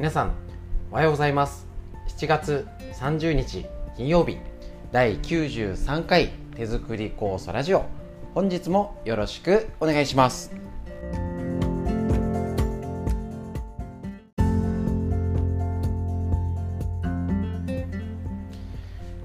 皆さんおはようございます。7月30日金曜日第93回手作り酵素ラジオ。本日もよろしくお願いします。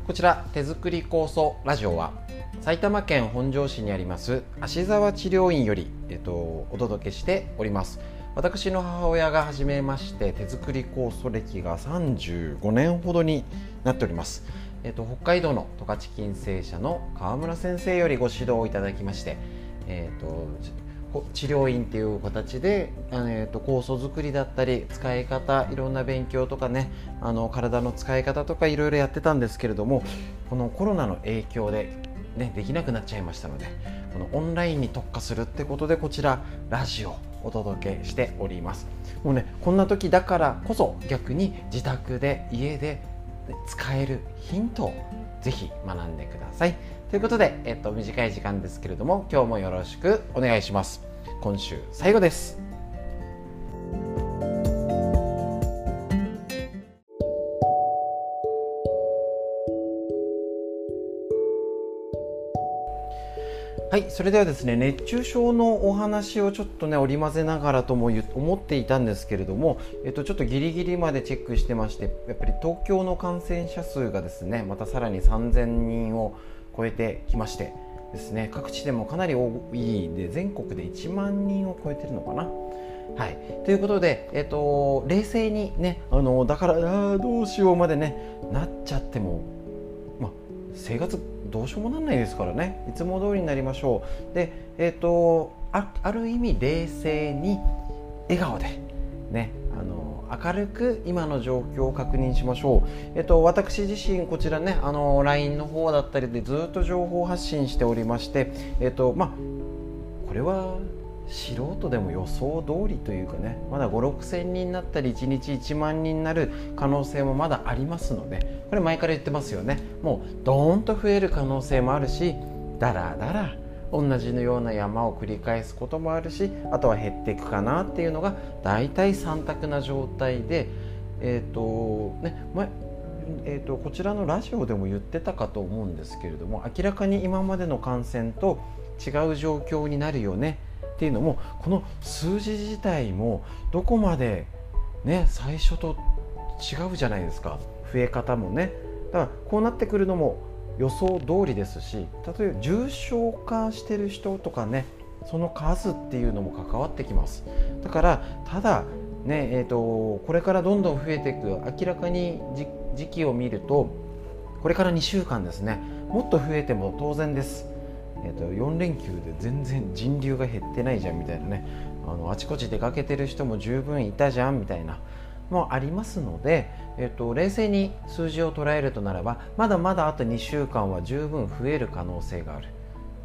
こちら手作り酵素ラジオは埼玉県本庄市にあります芦沢治療院より、えっと、お届けしております。私の母親が始めまして手作り酵素歴が35年ほどになっております、えっと、北海道の十勝金星社の川村先生よりご指導をいただきまして、えっと、治療院っていう形で、えーと、酵素作りだったり使い方いろんな勉強とかねあの体の使い方とかいろいろやってたんですけれどもこのコロナの影響で、ね、できなくなっちゃいましたのでこのオンラインに特化するってことでこちらラジオお届けしております。もうねこんな時だからこそ逆に自宅で家で使えるヒントをぜひ学んでください。ということで、えっと、短い時間ですけれども今日もよろしくお願いします。今週最後です。はい、それではですね熱中症のお話をちょっとね織り交ぜながらとも思っていたんですけれども、えっと、ちょっとギリギリまでチェックしてましてやっぱり東京の感染者数がですねまたさらに3000人を超えてきましてですね各地でもかなり多いで全国で1万人を超えてるのかな。はい、ということで、えっと、冷静にねあのだからあどうしようまでねなっちゃっても、ま、生活どうしようもなんないですからね。いつも通りになりましょう。でえっ、ー、とあある意味冷静に笑顔でねあの明るく今の状況を確認しましょう、えっと、私自身こちらねあの LINE の方だったりでずっと情報発信しておりましてえっとまあこれは素人でも予想通りというかねまだ5 6千人になったり1日1万人になる可能性もまだありますのでこれ前から言ってますよね。もうドーンと増える可能性もあるしだらだら同じのような山を繰り返すこともあるしあとは減っていくかなっていうのが大体3択な状態でえっ、ー、とね前えーとこちらのラジオでも言ってたかと思うんですけれども明らかに今までの感染と違う状況になるよね。っていうのもこの数字自体もどこまでね最初と違うじゃないですか。増え方もね。だからこうなってくるのも予想通りですし例えば重症化してる人とかねその数っていうのも関わってきます。だからただねえーと、これからどんどん増えていく明らかに時期を見るとこれから2週間ですね。もっと増えても当然です。えーと、4連休で全然人流が減ってないじゃんみたいなね。あのあちこち出かけてる人も十分いたじゃんみたいな。もありますので、えーと、冷静に数字を捉えるとならばまだまだあと2週間は十分増える可能性がある、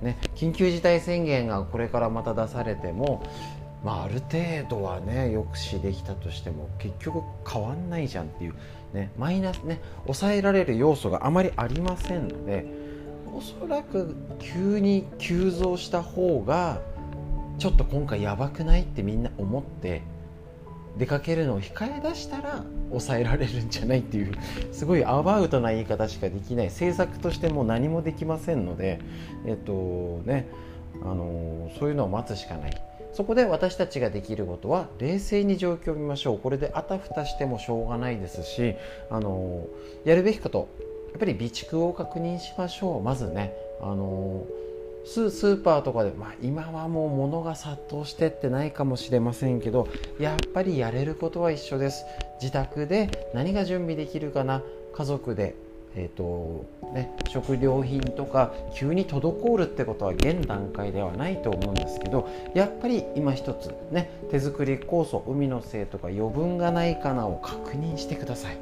ね、緊急事態宣言がこれからまた出されても、まあ、ある程度はね抑止できたとしても結局変わんないじゃんっていう、ね、マイナスね抑えられる要素があまりありませんのでおそらく急に急増した方がちょっと今回やばくないってみんな思って出かけるのを控え出したら抑えられるんじゃないっていう すごいアバウトな言い方しかできない政策としても何もできませんのでえっとねあのそういうのを待つしかない。そこで私たちができることは冷静に状況を見ましょう。これであたふたしてもしょうがないですしあのやるべきことやっぱり備蓄を確認しましょう。まずねあのススーパーとかで、まあ、今はもう物が殺到してってないかもしれませんけどやっぱりやれることは一緒です。自宅で何が準備できるかな。家族でえーとね、食料品とか急に滞るってことは現段階ではないと思うんですけどやっぱり今一つ、ね、手作り酵素海のせいとか余分がないかなを確認してください。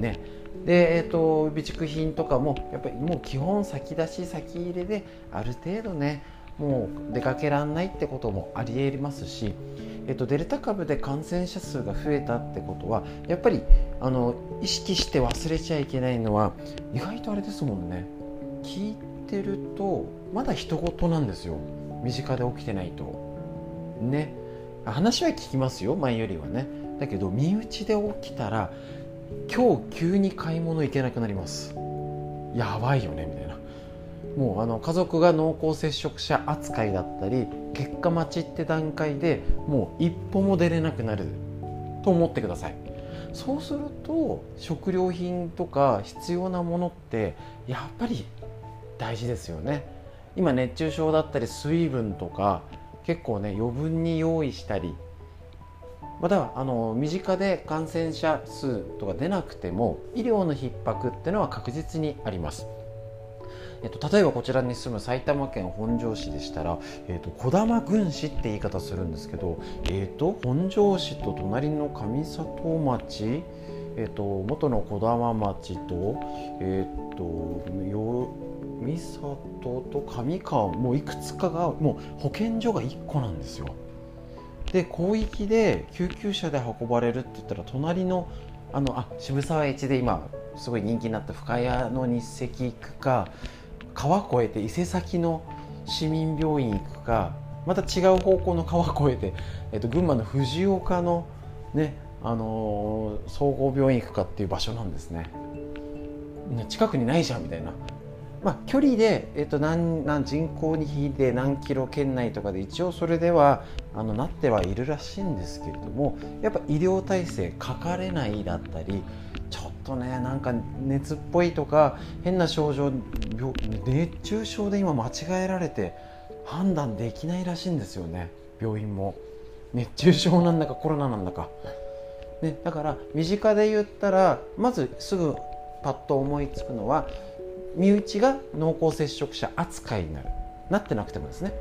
ね。で、えーと、備蓄品とかもやっぱりもう基本先出し先入れである程度ねもう出かけらんないってこともありえますし、えーと、デルタ株で感染者数が増えたってことはやっぱりあの意識して忘れちゃいけないのは意外とあれですもんね。聞いてるとまだ人事なんですよ。身近で起きてないと。ね。話は聞きますよ前よりはね。だけど身内で起きたら今日急に買い物行けなくなります。やばいよねみたいな。もうあの家族が濃厚接触者扱いだったり結果待ちって段階でもう一歩も出れなくなると思ってください。そうすると食料品とか必要なものってやっぱり大事ですよね。今熱中症だったり水分とか結構ね余分に用意したりまたはあの身近で感染者数とか出なくても医療の逼迫っていうのは確実にあります。えっと、例えばこちらに住む埼玉県本庄市でしたら、えっと、小玉郡市って言い方するんですけど、えっと、本庄市と隣の上里町、えっと、元の小玉町と,、えっと、三里と上川もういくつかがもう保健所が1個なんですよ。で広域で救急車で運ばれるって言ったら隣のあのあ渋沢栄一で今すごい人気になった深谷の日赤行くか川越えて伊勢崎の市民病院行くかまた違う方向の川越えて、えっと、群馬の藤岡のねあのー、総合病院行くかっていう場所なんですね近くにないじゃんみたいな。まあ、距離で、えっと、何何人口に引いて何キロ圏内とかで一応それではあのなってはいるらしいんですけれどもやっぱ医療体制かかれないだったりちょっとねなんか熱っぽいとか変な症状熱中症で今間違えられて判断できないらしいんですよね。病院も。熱中症なんだかコロナなんだか、ね、だから身近で言ったらまずすぐパッと思いつくのは身内が濃厚接触者扱いになる。なってなくてもですね。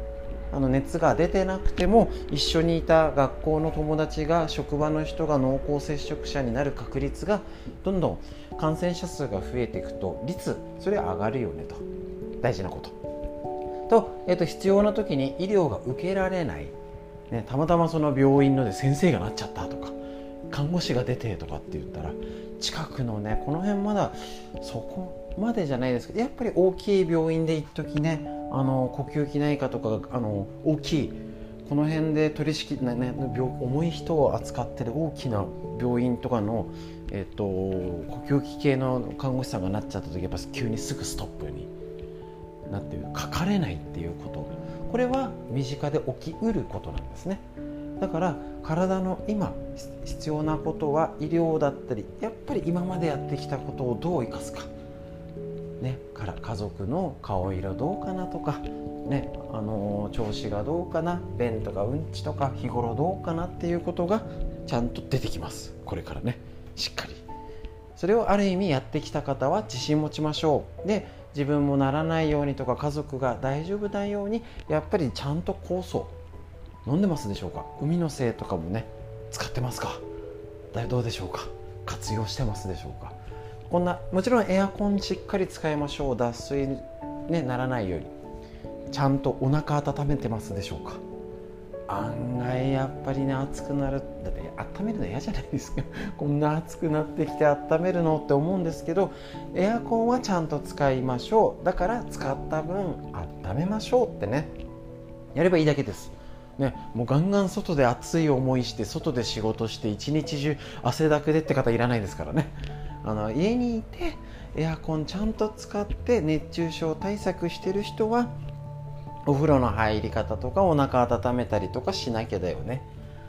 あの熱が出てなくても一緒にいた学校の友達が職場の人が濃厚接触者になる確率がどんどん感染者数が増えていくと率それ上がるよねと。大事なこと。と,、えー、と必要な時に医療が受けられない、ね、たまたまその病院ので先生がなっちゃったとか看護師が出てとかって言ったら近くのねこの辺まだそこまでじゃないですけどやっぱり大きい病院で一時ねあの呼吸器内科とかあの大きいこの辺で取り仕切ね、重い人を扱ってる大きな病院とかの、えっと、呼吸器系の看護師さんがなっちゃった時やっぱ急にすぐストップになってかかれないっていうこと。これは身近で起きうることなんですね。だから体の今必要なことは医療だったりやっぱり今までやってきたことをどう生かすか。ね、から家族の顔色どうかなとか、ね、あの調子がどうかな便とかうんちとか日頃どうかなっていうことがちゃんと出てきます。これからね。しっかり。それをある意味やってきた方は自信持ちましょう。で自分もならないようにとか家族が大丈夫なようにやっぱりちゃんと酵素飲んでますでしょうか？海のせいとかもね使ってますか？どうでしょうか？活用してますでしょうか？こんなもちろんエアコンしっかり使いましょう脱水ねならないようにちゃんとお腹温めてますでしょうか？案外やっぱりね暑くなるだって温めるの嫌じゃないですか？こんな暑くなってきて温めるのって思うんですけどエアコンはちゃんと使いましょう。だから使った分温めましょうってね。やればいいだけです。ね、もうガンガン外で暑い思いして外で仕事して一日中汗だくでって方いらないですからね。あの家にいてエアコンちゃんと使って熱中症対策してる人はお風呂の入り方とかお腹温めたりとかしなきゃだよね。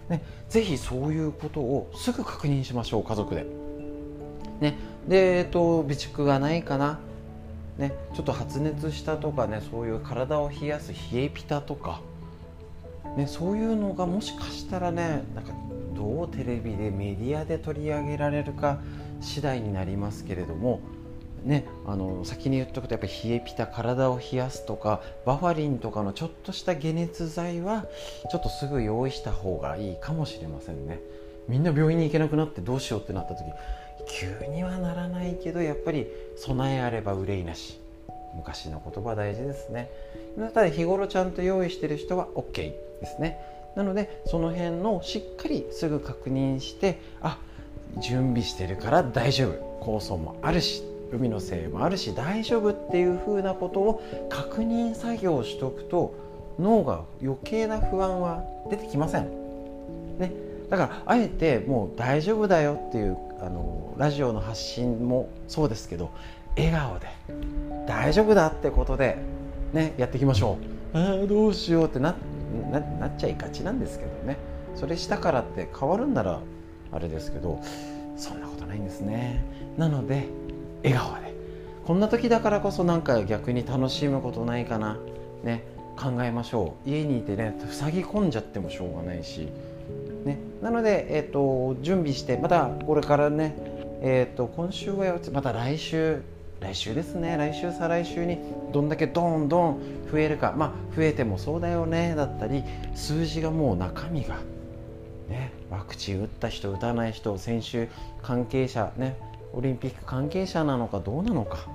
ねぜひそういうことをすぐ確認しましょう家族で。ね、で、えっと、備蓄がないかな、ね、ちょっと発熱したとかねそういう体を冷やす冷えピタとか、ね、そういうのがもしかしたらねなんかどうテレビでメディアで取り上げられるか次第になりますけれども、ね、あの先に言っとくとやっぱり冷えピタ体を冷やすとかバファリンとかのちょっとした解熱剤はちょっとすぐ用意した方がいいかもしれませんね。みんな病院に行けなくなってどうしようってなった時急にはならないけどやっぱり備えあれば憂いなし。昔の言葉大事ですね。ただ日頃ちゃんと用意してる人は OK ですね。なのでその辺のしっかりすぐ確認してあ準備してるから大丈夫。構想もあるし海のせいもあるし大丈夫っていうふうなことを確認作業をしとくと脳が余計な不安は出てきません。ね、だからあえてもう大丈夫だよっていうあのラジオの発信もそうですけど笑顔で大丈夫だってことでねやっていきましょう。あどうしようってなななっちゃいがちなんですけどね。それしたからって変わるんならあれですけどそんなことないんですね。なので笑顔で。こんな時だからこそなんか逆に楽しむことないかな。ね考えましょう。家にいてね塞ぎ込んじゃってもしょうがないし、ね、なので、えーと、準備してまたこれからね、えーと、今週はまた来週来週ですね来週再来週にどんだけどんどん増えるか。まあ増えてもそうだよねだったり数字がもう中身がねワクチン打った人打たない人選手関係者ねオリンピック関係者なのかどうなのか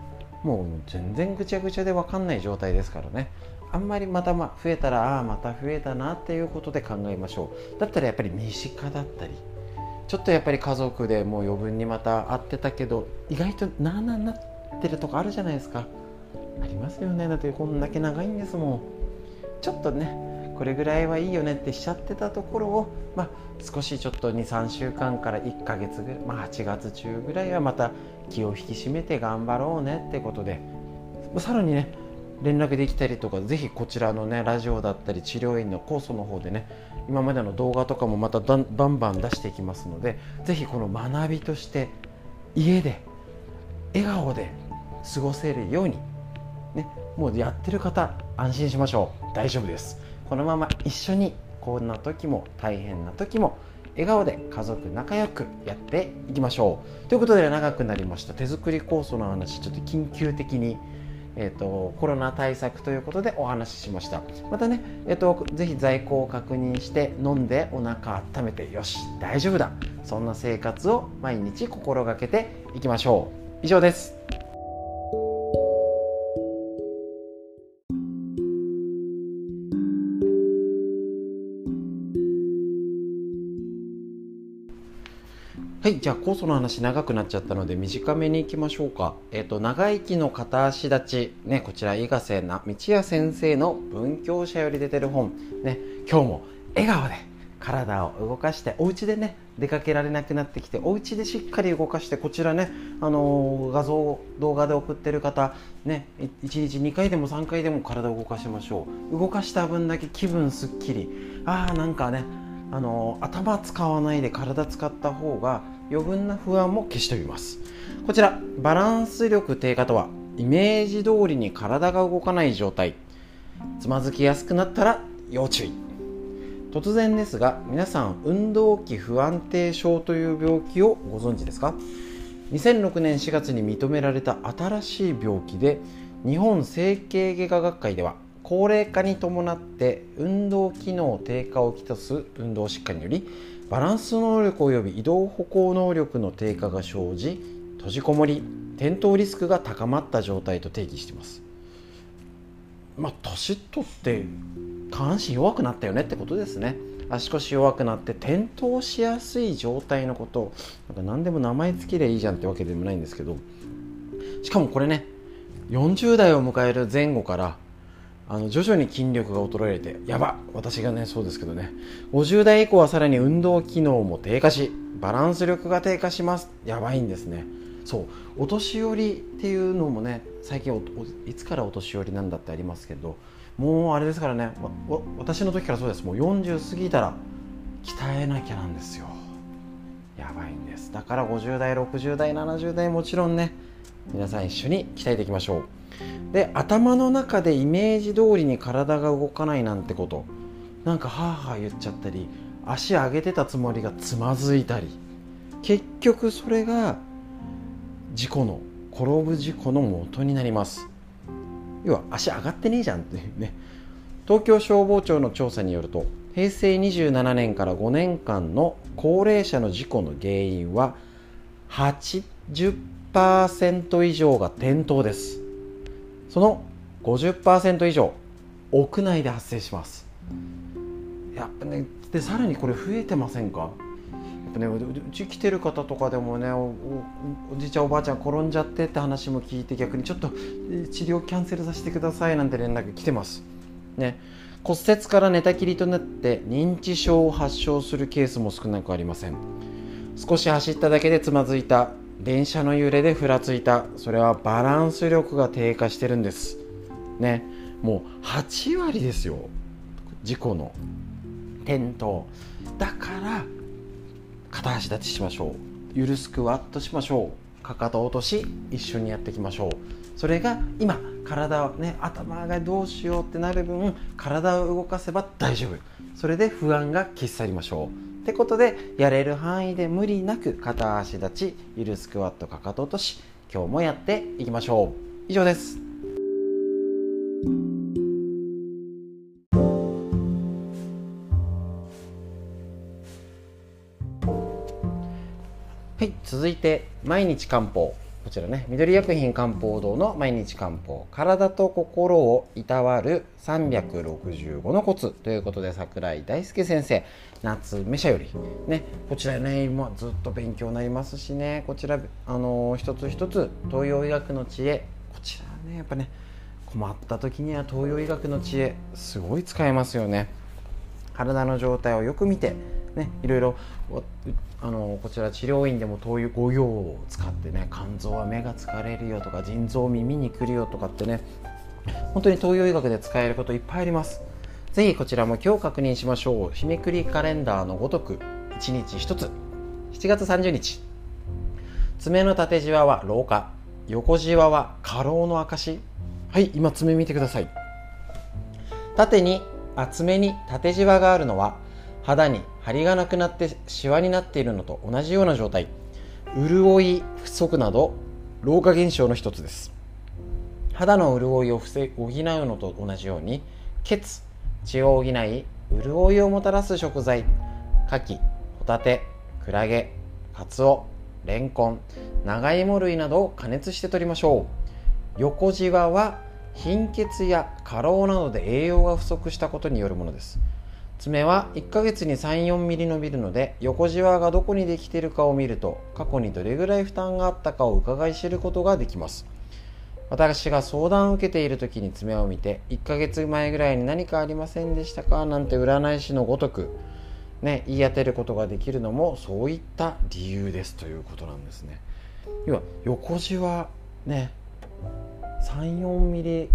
もう全然ぐちゃぐちゃで分かんない状態ですからね。あんまりまたま増えたらああまた増えたなっていうことで考えましょう。だったらやっぱり身近だったりちょっとやっぱり家族でもう余分にまた会ってたけど意外となあなあなってるとこあるじゃないですか。ありますよね。だってこんだけ長いんですもん。ちょっとねこれぐらいはいいよねってしちゃってたところを、まあ、少しちょっと23週間から1ヶ月ぐらい、まあ、8月中ぐらいはまた気を引き締めて頑張ろうねってことで。さらにね連絡できたりとかぜひこちらのねラジオだったり治療院の酵素の方でね今までの動画とかもまたバンバン出していきますのでぜひこの学びとして家で笑顔で過ごせるように、ね、もうやってる方安心しましょう。大丈夫です。このまま一緒にこんな時も大変な時も笑顔で家族仲良くやっていきましょう。ということで長くなりました。手作り酵素の話ちょっと緊急的にえーと、コロナ対策ということでお話ししました。またね、えーと、ぜひ在庫を確認して飲んでお腹温めてよし大丈夫だ。そんな生活を毎日心がけていきましょう。以上です。いじゃあ酵素の話長くなっちゃったので短めにいきましょうか。えっ、ー、と長生きの片足立ち。ねこちら伊賀瀬な道也先生の文教者より出てる本。ね今日も笑顔で体を動かしてお家でね出かけられなくなってきてお家でしっかり動かしてこちらねあのー、画像動画で送ってる方ね1日2回でも3回でも体を動かしましょう。動かした分だけ気分すっきり。ああなんかねあの頭使わないで体使った方が余分な不安も消し飛びます。こちらバランス力低下とはイメージ通りに体が動かない状態。つまずきやすくなったら要注意。突然ですが皆さん運動器不安定症という病気をご存知ですか？2006年4月に認められた新しい病気で日本整形外科学会では高齢化に伴って運動機能低下をきたす運動疾患によりバランス能力及び移動歩行能力の低下が生じ閉じこもり転倒リスクが高まった状態と定義しています。まあ年取って下半身弱くなったよねってことですね。足腰弱くなって転倒しやすい状態のこと。なんか何でも名前つけりゃいいじゃんってわけでもないんですけど。しかもこれね40代を迎える前後からあの徐々に筋力が衰えてやば私がねそうですけどね。50代以降はさらに運動機能も低下しバランス力が低下します。やばいんですね。そう。お年寄りっていうのもね最近いつからお年寄りなんだってありますけどもうあれですからね私の時からそうです。もう40過ぎたら鍛えなきゃなんですよ。やばいんです。だから50代60代70代もちろんね皆さん一緒に鍛えていきましょう。で頭の中でイメージ通りに体が動かないなんてこと。なんかはあはあ言っちゃったり足上げてたつもりがつまずいたり。結局それが事故の転ぶ事故の元になります。要は足上がってねえじゃんっていうね。東京消防庁の調査によると平成27年から5年間の高齢者の事故の原因は80%以上が転倒です。その50%以上屋内で発生します。やっぱねでさらにこれ増えてませんか？やっぱねうち来てる方とかでもねおじいちゃんおばあちゃん転んじゃってって話も聞いて逆にちょっと治療キャンセルさせてくださいなんて連絡来てます。ね。骨折から寝たきりとなって認知症を発症するケースも少なくありません。少し走っただけでつまずいた電車の揺れでふらついた。それはバランス力が低下してるんです。ね。もう8割ですよ。事故の。転倒。だから片足立ちしましょう。ゆるスクワットしましょう。かかと落とし一緒にやっていきましょう。それが今体をね頭がどうしようってなる分体を動かせば大丈夫。それで不安が消し去りましょう。ってことでやれる範囲で無理なく片足立ちゆるスクワットかかと落とし今日もやっていきましょう。以上です。はい続いて毎日漢方。こちらね緑薬品漢方堂の毎日漢方体と心をいたわる365のコツということで桜井大輔先生夏目社よりねこちらね今ずっと勉強になりますしねこちらあのー、一つ一つ東洋医学の知恵こちらねやっぱね困った時には東洋医学の知恵すごい使えますよね。体の状態をよく見てね、いろいろあのこちら治療院でも灯油5用を使ってね肝臓は目が疲れるよとか腎臓耳にくるよとかってね本当に東洋医学で使えることいっぱいあります。ぜひこちらも今日確認しましょう。日めくりカレンダーのごとく1日1つ。7月30日。爪の縦じわは老化。横じわは過労の証。はい今爪見てください。縦にあ爪に縦じわがあるのは肌に張りがなくなってシワになっているのと同じような状態。潤い不足など老化現象の一つです。肌の潤いを補うのと同じように血血を補い潤いをもたらす食材。牡蠣ホタテクラゲカツオレンコン長芋類などを加熱して取りましょう。横じわは貧血や過労などで栄養が不足したことによるものです。爪は1ヶ月に3、4ミリ伸びるので横じわがどこにできているかを見ると過去にどれぐらい負担があったかを伺い知ることができます。私が相談を受けている時に爪を見て1ヶ月前ぐらいに何かありませんでしたか？なんて占い師のごとくね、言い当てることができるのもそういった理由です。ということなんですね。要は横じわね34ミリ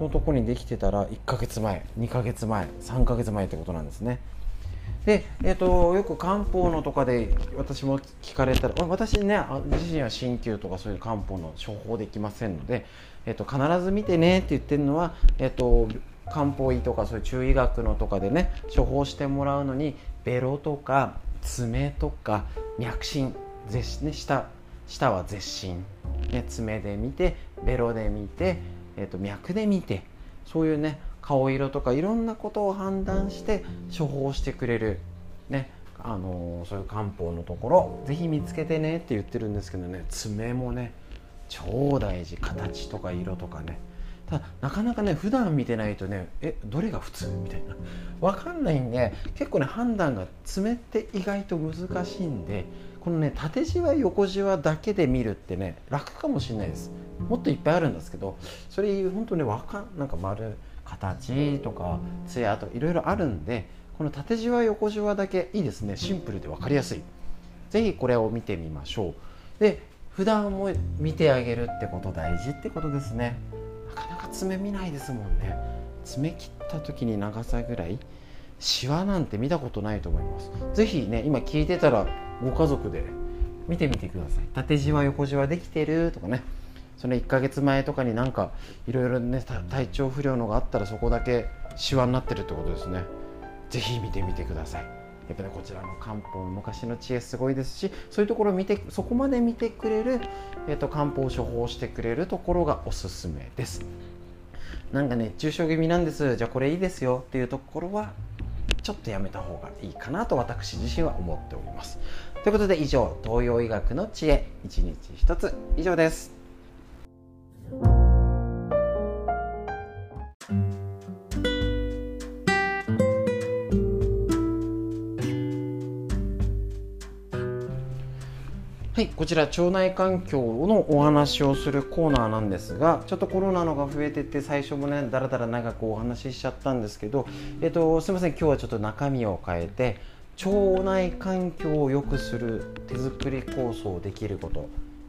のとこにできてたら1ヶ月前2ヶ月前3ヶ月前ってことなんですね。で、えーと、よく漢方のとかで私も聞かれたら私ね自身は鍼灸とかそういう漢方の処方できませんので、えーと、必ず見てねって言ってるのは、えーと、漢方医とかそういう中医学のとかでね処方してもらうのにベロとか爪とか脈診舌,、ね、舌舌は舌診、ね、爪で見てベロで見てえーと、脈で見てそういうね顔色とかいろんなことを判断して処方してくれる、ねあのー、そういう漢方のところぜひ見つけてねって言ってるんですけどね爪もね超大事。形とか色とかね。ただなかなかね普段見てないとねえどれが普通みたいな。分かんないんで結構ね判断が爪って意外と難しいんでこのね縦じわ横じわだけで見るってね楽かもしれないです。もっといっぱいあるんですけどそれ本当にわかんなんか丸形とか艶とかいろいろあるんでこの縦じわ横じわだけいいですね。シンプルで分かりやすい。是非これを見てみましょう。で普段も見てあげるってこと大事ってことですね。なかなか爪見ないですもんね。爪切った時に長さぐらいシワなんて見たことないと思います。是非ね今聞いてたらご家族で見てみてください。縦じわ横じわできてるとかね。その1ヶ月前とかになんかいろいろね体調不良のがあったらそこだけシワになってるってことですね。是非見てみてください。やっぱねこちらの漢方昔の知恵すごいですしそういうところを見てそこまで見てくれる、えーと、漢方を処方してくれるところがおすすめです。なんか熱中症気味なんです。じゃあこれいいですよっていうところはちょっとやめた方がいいかなと私自身は思っておりますということで以上東洋医学の知恵一日一つ以上です。はい、こちら腸内環境のお話をするコーナーなんですがちょっとコロナのが増えてて最初もねだらだら長くお話ししちゃったんですけど、えっと、すみません今日はちょっと中身を変えて腸内環境を良くする手作り構想できること。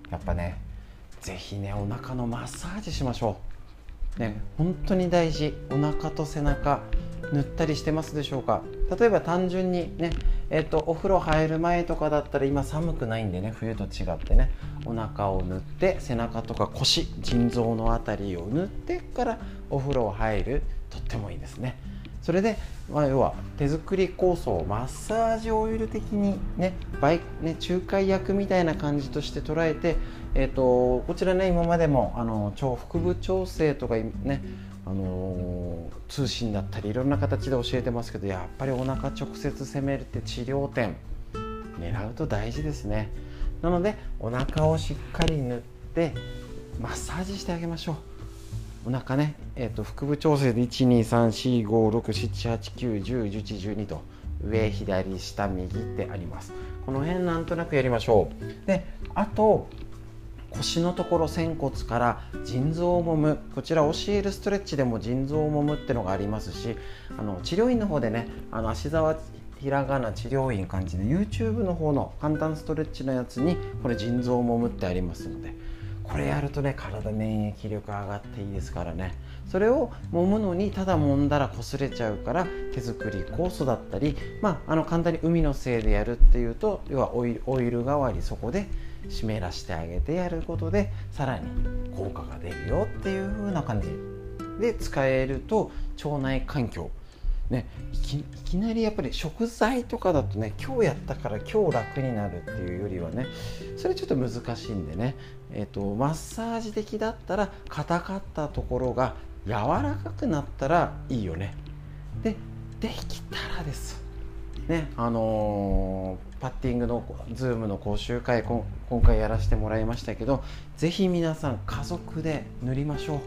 やっぱね是非ねお腹のマッサージしましょう。ね本当に大事。お腹と背中塗ったりしてますでしょうか。例えば単純にねえっと、お風呂入る前とかだったら今寒くないんでね冬と違ってねお腹を塗って背中とか腰腎臓の辺りを塗ってからお風呂入る。とってもいいですね。それで、まあ、要は手作り酵素マッサージオイル的にねバイね仲介役みたいな感じとして捉えて、えーと、とこちらね今までもあの腸腹部調整とかねあの通信だったりいろんな形で教えてますけどやっぱりお腹直接攻めるって治療点狙うと大事ですね。なのでお腹をしっかり塗ってマッサージしてあげましょう。お腹ね、えーと、腹部調整で123456789101112と上左下右ってあります。この辺なんとなくやりましょう。であと腰のところ仙骨から腎臓を揉む。こちら教えるストレッチでも腎臓を揉むってのがありますしあの治療院の方でねあの足沢ひらがな治療院感じで YouTube の方の簡単ストレッチのやつにこれ腎臓を揉むってありますのでこれやるとね体免疫力上がっていいですからね。それを揉むのにただ揉んだら擦れちゃうから手作り酵素だったりまああの簡単に海のせいでやるっていうと要はオイル代わりそこで湿らしてあげてやることでさらに効果が出るよっていう風な感じ。で使えると腸内環境ね、いきなりやっぱり食材とかだとね今日やったから今日楽になるっていうよりはねそれちょっと難しいんでね、えーと、マッサージ的だったら硬かったところが柔らかくなったらいいよね。でできたらです。ねあのー、パッティングの Zoom の講習会今回やらせてもらいましたけど是非皆さん家族で塗りましょう。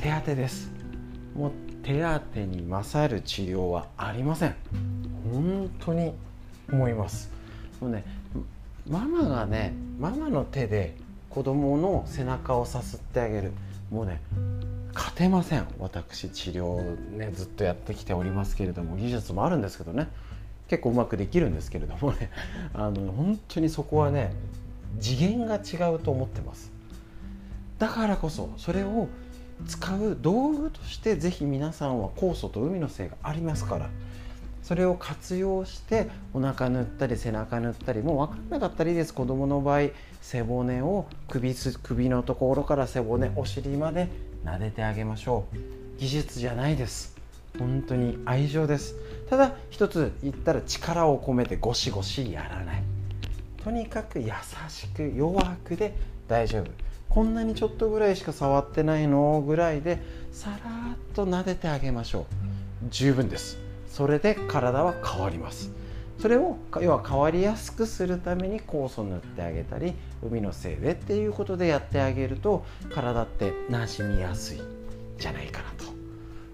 手当です。もう手当に勝る治療はありません。本当に思います。もうねママがねママの手で子供の背中をさすってあげる。もうね勝てません。私治療ねずっとやってきておりますけれども技術もあるんですけどね。結構うまくできるんですけれどもね。あの本当にそこはね次元が違うと思ってます。だからこそそれを使う道具としてぜひ皆さんは酵素と海の精がありますからそれを活用してお腹塗ったり背中塗ったりもう分かんなかったらいいです。子供の場合背骨を首首のところから背骨お尻まで撫でてあげましょう。技術じゃないです。本当に愛情です。ただ一つ言ったら力を込めてゴシゴシやらない。とにかく優しく弱くで大丈夫。こんなにちょっとぐらいしか触ってないの？ぐらいでさらっと撫でてあげましょう。十分です。それで体は変わります。それを要は変わりやすくするために酵素塗ってあげたり海のせいでっていうことでやってあげると体って馴染みやすい。じゃないかなと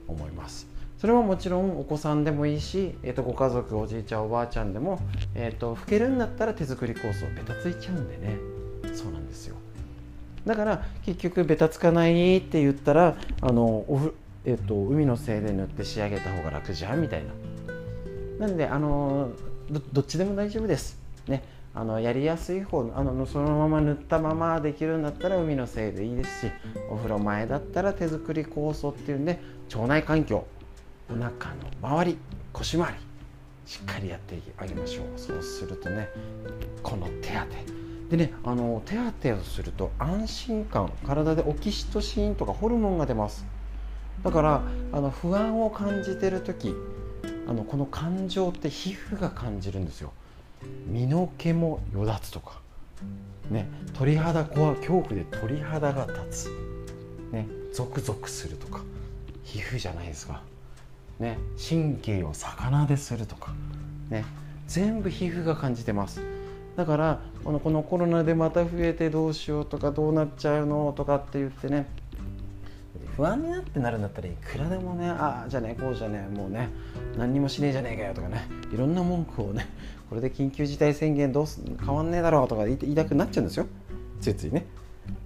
思います。それももちろんお子さんでもいいし、えー、とご家族おじいちゃんおばあちゃんでも、えー、と老けるんだったら手作り酵素ベタついちゃうんでね。そうなんですよ。だから結局ベタつかないって言ったらあのえーと、海のせいで塗って仕上げた方が楽じゃんみたいな。なんであのどっちでも大丈夫です。ね。あのやりやすい方あのそのまま塗ったままできるんだったら海のせいでいいですしお風呂前だったら手作り酵素っていうんで腸内環境お腹の周り腰回りしっかりやってあげましょう。そうするとねこの手当でねあの手当てをすると安心感体でオキシトシンとかホルモンが出ます。だからあの不安を感じてる時あのこの感情って皮膚が感じるんですよ。身の毛もよだつとか。ね鳥肌怖恐怖で鳥肌が立つ。ねゾクゾクするとか。皮膚じゃないですか。ね神経を魚でするとか。ね全部皮膚が感じてます。だからこのこのコロナでまた増えてどうしようとかどうなっちゃうのとかって言ってね。不安になってなるんだったらいくらでもねああじゃねこうじゃねもうね何にもしねえじゃねえかよとかねいろんな文句をねこれで緊急事態宣言どうす変わんねえだろうとか言いたくなっちゃうんですよ。ついついね。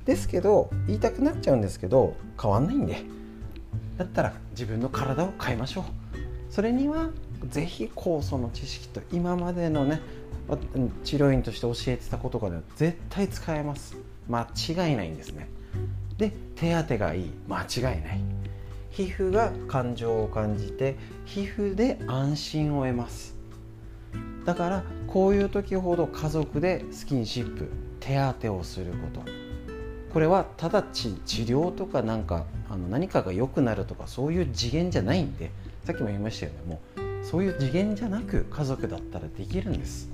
ですけど言いたくなっちゃうんですけど変わんないんで。だったら自分の体を変えましょう。それには是非酵素の知識と今までのね治療院として教えてたことが、絶対使えます。間違いないんですね。で手当てがいい。間違いない。皮膚が感情を感じて皮膚で安心を得ます。だからこういう時ほど家族でスキンシップ手当てをすること。これはただ治療とかなんかあの何かが良くなるとかそういう次元じゃないんで。さっきも言いましたよね。もうそういう次元じゃなく家族だったらできるんです。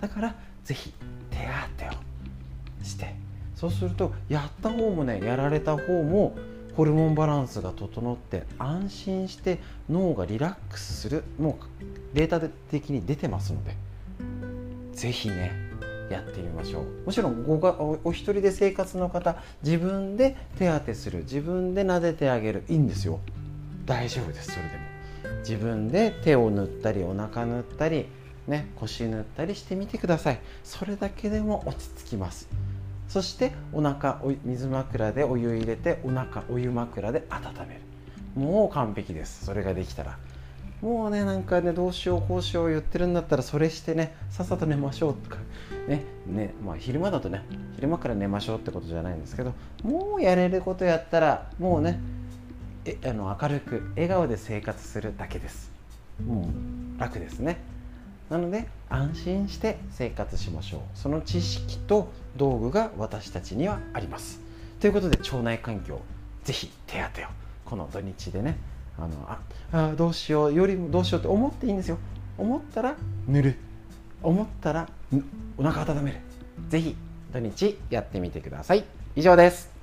だから是非手当てをして。そうするとやった方もねやられた方もホルモンバランスが整って安心して脳がリラックスするもうデータ的に出てますので是非ねやってみましょう。もちろんごがお一人で生活の方自分で手当てする自分で撫でてあげるいいんですよ。大丈夫ですそれでも。自分で手を塗ったりお腹塗ったりね腰塗ったりしてみてください。それだけでも落ち着きます。そしてお腹水枕でお湯入れてお腹お湯枕で温める。もう完璧です。それができたら。もうねなんかねどうしようこうしよう言ってるんだったらそれしてねさっさと寝ましょうとか。ねねまあ昼間だとね昼間から寝ましょうってことじゃないんですけどもうやれることやったらもうねえあの明るく笑顔で生活するだけです。もう楽ですね。なので安心して生活しましょう。その知識と道具が私たちにはあります。ということで腸内環境ぜひ手当てを。この土日でねあのあどうしようよりもどうしようって思っていいんですよ。思ったら塗る。思ったらお腹温める。ぜひ土日やってみてください。以上です。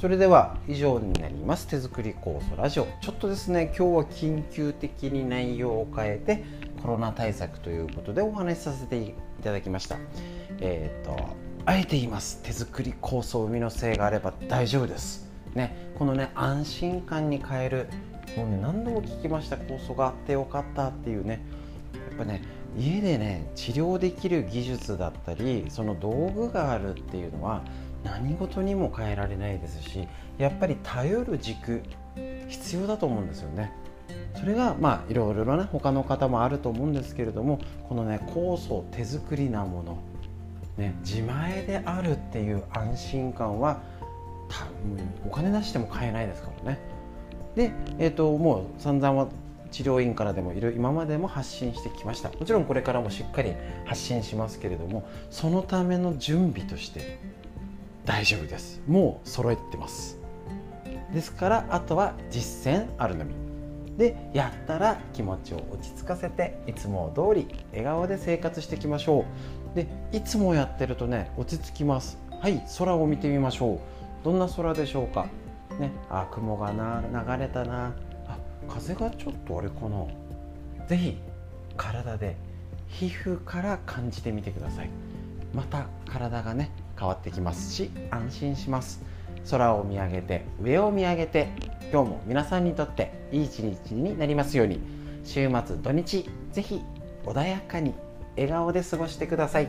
それでは以上になります。手作り酵素ラジオ。ちょっとですね今日は緊急的に内容を変えてコロナ対策ということでお話しさせていただきました。えっ、ー、とあえて言います。手作り酵素海のせいがあれば大丈夫です。ねこのね安心感に変える。もうね何度も聞きました。酵素があってよかったっていうね。やっぱね家でね治療できる技術だったりその道具があるっていうのは何事にも変えられないですしやっぱり頼る軸必要だと思うんですよね。それがまあいろいろね他の方もあると思うんですけれどもこのね酵素手作りなもの、ね、自前であるっていう安心感は多分お金出しても買えないですからね。で、えーと、もう散々は治療院からでもいる今までも発信してきましたもちろんこれからもしっかり発信しますけれどもそのための準備として大丈夫です。もう揃えてます。ですからあとは実践あるのみ。でやったら気持ちを落ち着かせていつも通り笑顔で生活していきましょう。でいつもやってるとね落ち着きます。はい空を見てみましょう。どんな空でしょうか？ねあ雲がな流れたな。あ風がちょっとあれかな。是非体で皮膚から感じてみてください。また体がね変わってきますし安心します。空を見上げて上を見上げて今日も皆さんにとっていい一日になりますように週末土日ぜひ穏やかに笑顔で過ごしてください。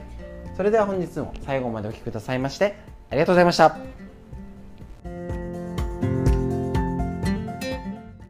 それでは本日も最後までお聴きくださいましてありがとうございました。